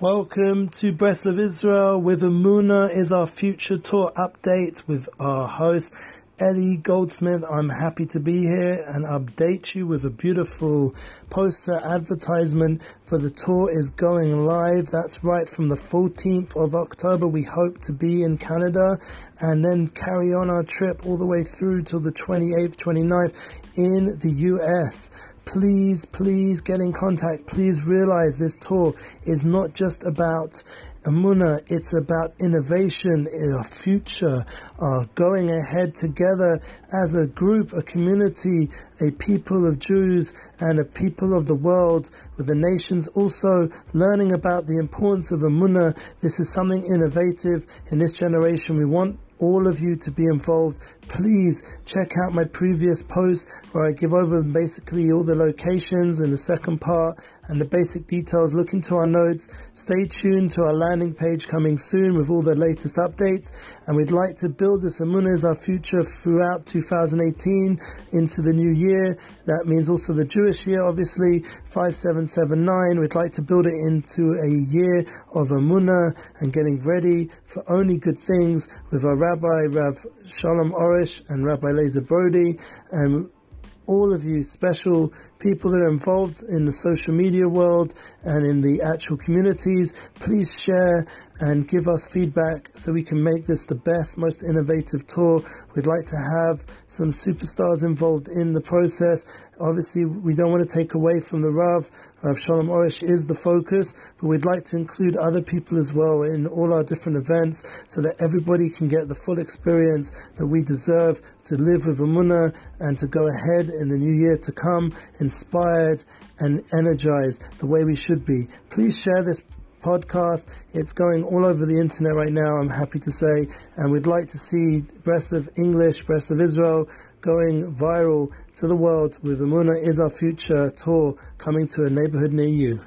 Welcome to Breslov Israel with Amuna is our future tour update with our host Ellie Goldsmith. I'm happy to be here and update you with a beautiful poster advertisement for the tour is going live. That's right from the 14th of October. We hope to be in Canada and then carry on our trip all the way through till the 28th, 29th in the US please, please get in contact. Please realize this tour is not just about Amuna, it's about innovation, a future, uh, going ahead together as a group, a community, a people of Jews and a people of the world, with the nations also learning about the importance of Amuna. This is something innovative in this generation. We want all of you to be involved, please check out my previous post where I give over basically all the locations in the second part and the basic details. Look into our notes. Stay tuned to our landing page coming soon with all the latest updates. And we'd like to build this Amunah as our future throughout 2018 into the new year. That means also the Jewish year, obviously, 5779. We'd like to build it into a year of Amunah and getting ready for only good things with our Rabbi Rav Shalom Arush and Rabbi Lazer Brody and all of you special people that are involved in the social media world and in the actual communities. Please share and give us feedback so we can make this the best, most innovative tour. We'd like to have some superstars involved in the process. Obviously, we don't want to take away from the Rav. Rav Shalom Arush is the focus, but we'd like to include other people as well in all our different events so that everybody can get the full experience that we deserve to live with Amunah and to go ahead in the new year to come inspired and energized the way we should be. Please share this podcast. It's going all over the internet right now, I'm happy to say, and we'd like to see Breslov English, Breslov Israel going viral to the world with Amuna is Our Future tour coming to a neighborhood near you.